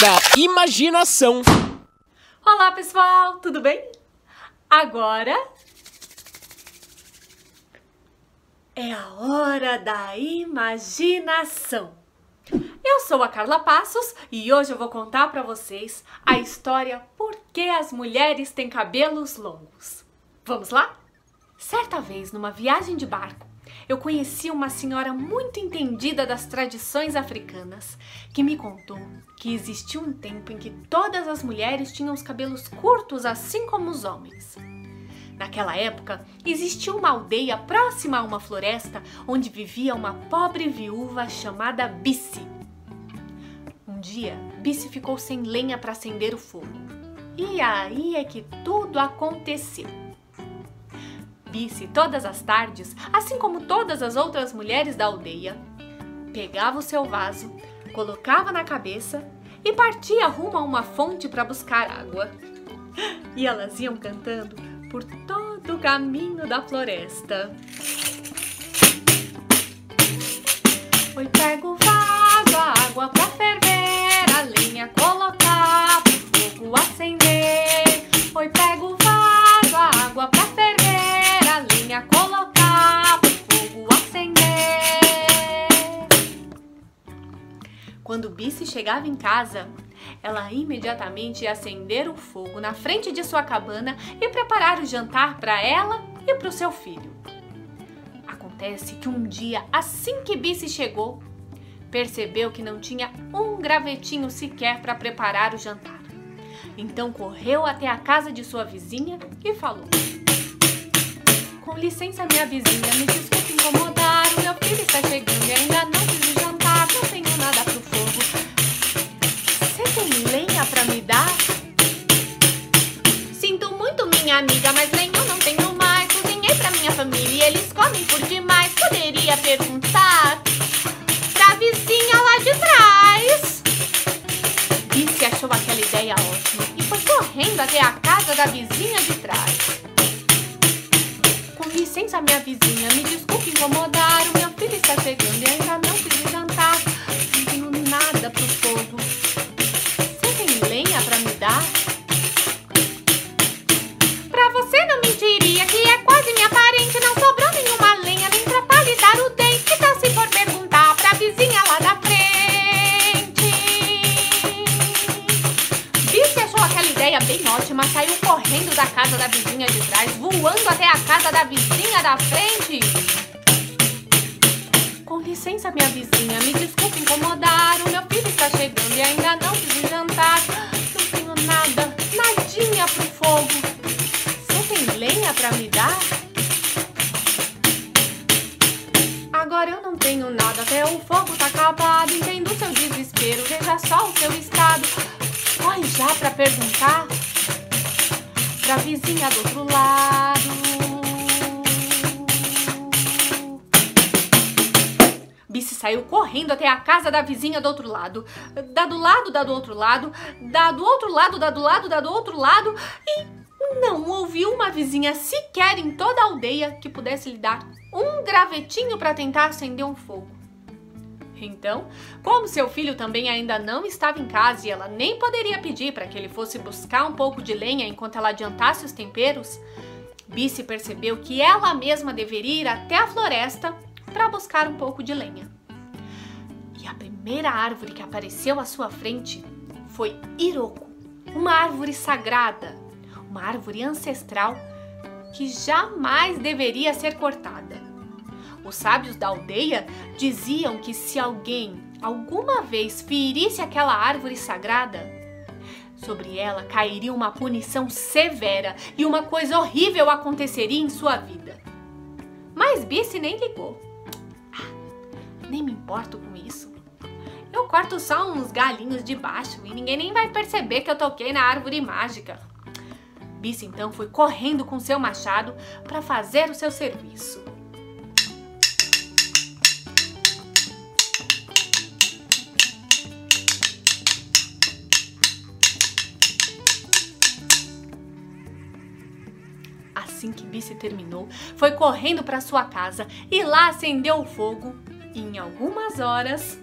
da imaginação. Olá, pessoal, tudo bem? Agora é a hora da imaginação. Eu sou a Carla Passos e hoje eu vou contar para vocês a história Por que as mulheres têm cabelos longos. Vamos lá? Certa vez, numa viagem de barco, eu conheci uma senhora muito entendida das tradições africanas que me contou que existia um tempo em que todas as mulheres tinham os cabelos curtos, assim como os homens. Naquela época, existia uma aldeia próxima a uma floresta onde vivia uma pobre viúva chamada Bissi. Um dia, Bissi ficou sem lenha para acender o fogo. E aí é que tudo aconteceu. Bice, todas as tardes, assim como todas as outras mulheres da aldeia, pegava o seu vaso, colocava na cabeça e partia rumo a uma fonte para buscar água. E elas iam cantando por todo o caminho da floresta. Oi, pego chegava em casa, ela imediatamente ia acender o fogo na frente de sua cabana e preparar o jantar para ela e para o seu filho. Acontece que um dia, assim que Bice chegou, percebeu que não tinha um gravetinho sequer para preparar o jantar. Então correu até a casa de sua vizinha e falou: com licença, minha vizinha, me desculpe incomodar. O meu filho está chegando e ainda não fiz o jantar. Não tenho me dar? Sinto muito, minha amiga, mas eu não tenho mais. Cozinhei pra minha família e eles comem por demais. Poderia perguntar pra vizinha lá de trás. Disse achou aquela ideia ótima e foi correndo até a casa da vizinha de trás licença, minha vizinha, me desculpe incomodar. O meu filho está chegando e ainda não fiz pra me dar? Pra você não mentiria que é quase minha parente. Não sobrou nenhuma lenha nem pra palidar o dente. Então se for perguntar pra vizinha lá da frente. Vice achou aquela ideia bem ótima, saiu correndo da casa da vizinha de trás, voando até a casa da vizinha da frente. Com licença, minha vizinha, me desculpe incomodar. O meu filho está chegando e ainda não fiz jantar. Nada, nadinha pro fogo. Você tem lenha para me dar? Agora eu não tenho nada, até o fogo tá acabado. Entendo o seu desespero, veja só o seu estado. Corre já pra perguntar pra vizinha do outro lado. Saiu correndo até a casa da vizinha do outro lado. Da do lado, da do outro lado, da do outro lado, da do lado, da do outro lado. E não ouviu uma vizinha sequer em toda a aldeia que pudesse lhe dar um gravetinho para tentar acender um fogo. Então, como seu filho também ainda não estava em casa e ela nem poderia pedir para que ele fosse buscar um pouco de lenha enquanto ela adiantasse os temperos, Bice percebeu que ela mesma deveria ir até a floresta para buscar um pouco de lenha. E a primeira árvore que apareceu à sua frente foi Iroko, uma árvore sagrada, uma árvore ancestral que jamais deveria ser cortada. Os sábios da aldeia diziam que se alguém alguma vez ferisse aquela árvore sagrada, sobre ela cairia uma punição severa e uma coisa horrível aconteceria em sua vida. Mas Bice nem ligou. Ah, nem me importo com. Eu corto só uns galinhos de baixo e ninguém nem vai perceber que eu toquei na árvore mágica. Bice então foi correndo com seu machado para fazer o seu serviço. assim que Bice terminou, foi correndo para sua casa e lá acendeu o fogo. E em algumas horas,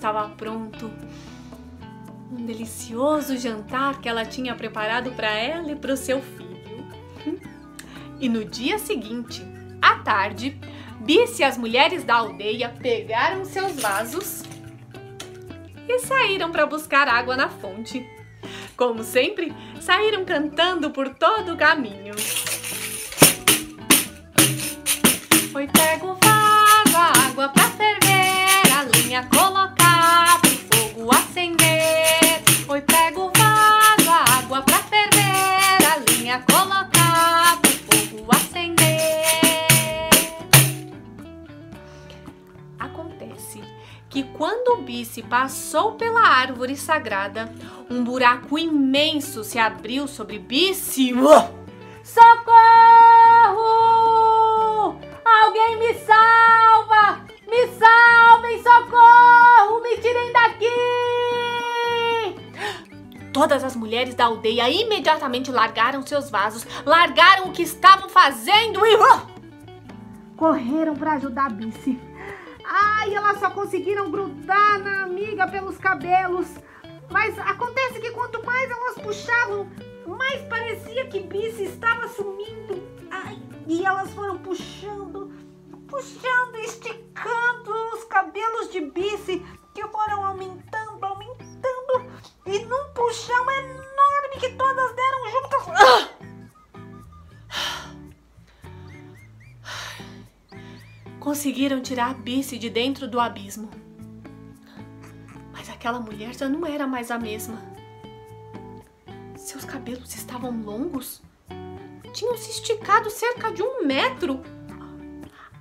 estava pronto. Um delicioso jantar que ela tinha preparado para ela e para o seu filho. E no dia seguinte, à tarde, Bice e as mulheres da aldeia pegaram seus vasos e saíram para buscar água na fonte. Como sempre, saíram cantando por todo o caminho. Passou pela árvore sagrada, um buraco imenso se abriu sobre Bice. Socorro! Alguém me salva! Me salvem, socorro! Me tirem daqui! Todas as mulheres da aldeia imediatamente largaram seus vasos, largaram o que estavam fazendo e correram para ajudar Bice. Ai, elas só conseguiram grudar na amiga pelos cabelos. Mas acontece que quanto mais elas puxavam, mais parecia que Bice estava sumindo. Ai, e elas foram puxando, puxando, esticando conseguiram tirar Bice de dentro do abismo. Mas aquela mulher já não era mais a mesma. Seus cabelos estavam longos, tinham se esticado cerca de um metro.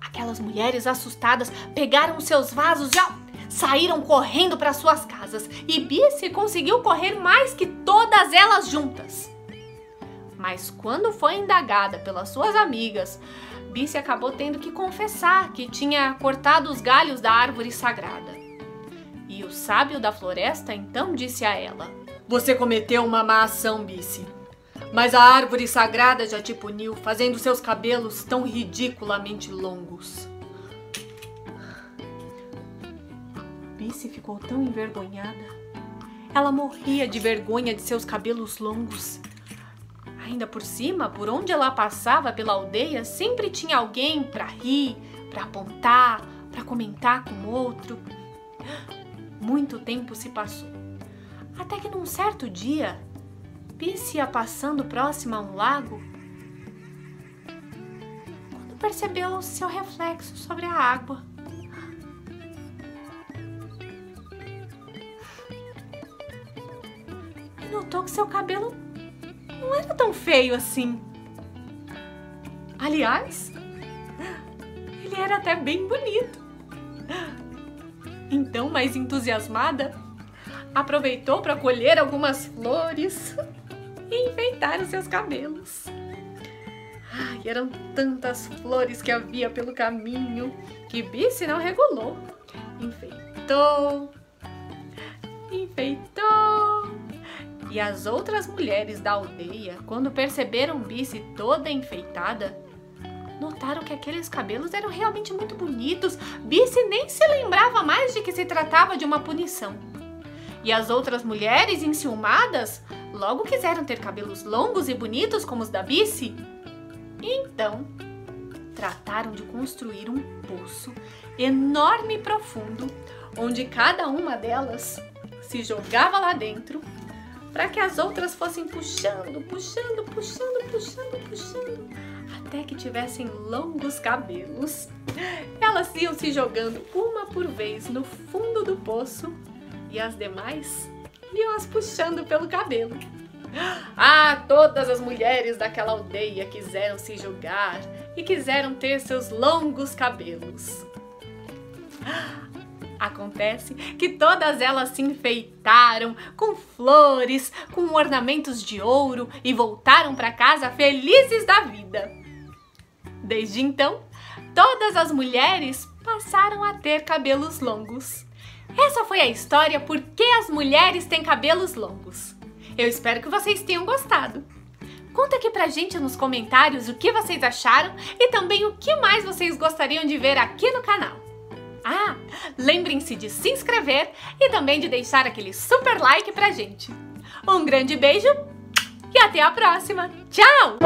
Aquelas mulheres assustadas pegaram seus vasos e saíram correndo para suas casas. E Bice conseguiu correr mais que todas elas juntas. Mas quando foi indagada pelas suas amigas Bice acabou tendo que confessar que tinha cortado os galhos da árvore sagrada. E o sábio da floresta então disse a ela: Você cometeu uma má ação, Bice. Mas a árvore sagrada já te puniu, fazendo seus cabelos tão ridiculamente longos. Bice ficou tão envergonhada. Ela morria de vergonha de seus cabelos longos Ainda por cima, por onde ela passava pela aldeia, sempre tinha alguém para rir, para apontar, para comentar com outro. Muito tempo se passou. Até que num certo dia, Bice ia passando próxima a um lago quando percebeu seu reflexo sobre a água. E notou que seu cabelo não era tão feio assim. Aliás, ele era até bem bonito. Então, mais entusiasmada, aproveitou para colher algumas flores e enfeitar os seus cabelos. Ai, eram tantas flores que havia pelo caminho que Bice não regulou. Enfeitou, enfeitou e as outras mulheres da aldeia, quando perceberam Bice toda enfeitada, notaram que aqueles cabelos eram realmente muito bonitos. Bice nem se lembrava mais de que se tratava de uma punição. E as outras mulheres, enciumadas, logo quiseram ter cabelos longos e bonitos como os da Bice. Então, trataram de construir um poço enorme e profundo, onde cada uma delas se jogava lá dentro para que as outras fossem puxando, puxando, puxando, puxando, puxando, até que tivessem longos cabelos. Elas iam se jogando uma por vez no fundo do poço e as demais iam as puxando pelo cabelo. Ah, todas as mulheres daquela aldeia quiseram se jogar e quiseram ter seus longos cabelos. Acontece que todas elas se enfeitaram com flores, com ornamentos de ouro e voltaram para casa felizes da vida. Desde então, todas as mulheres passaram a ter cabelos longos. Essa foi a história por que as mulheres têm cabelos longos. Eu espero que vocês tenham gostado. Conta aqui pra gente nos comentários o que vocês acharam e também o que mais vocês gostariam de ver aqui no canal. Ah, lembrem-se de se inscrever e também de deixar aquele super like pra gente. Um grande beijo e até a próxima. Tchau!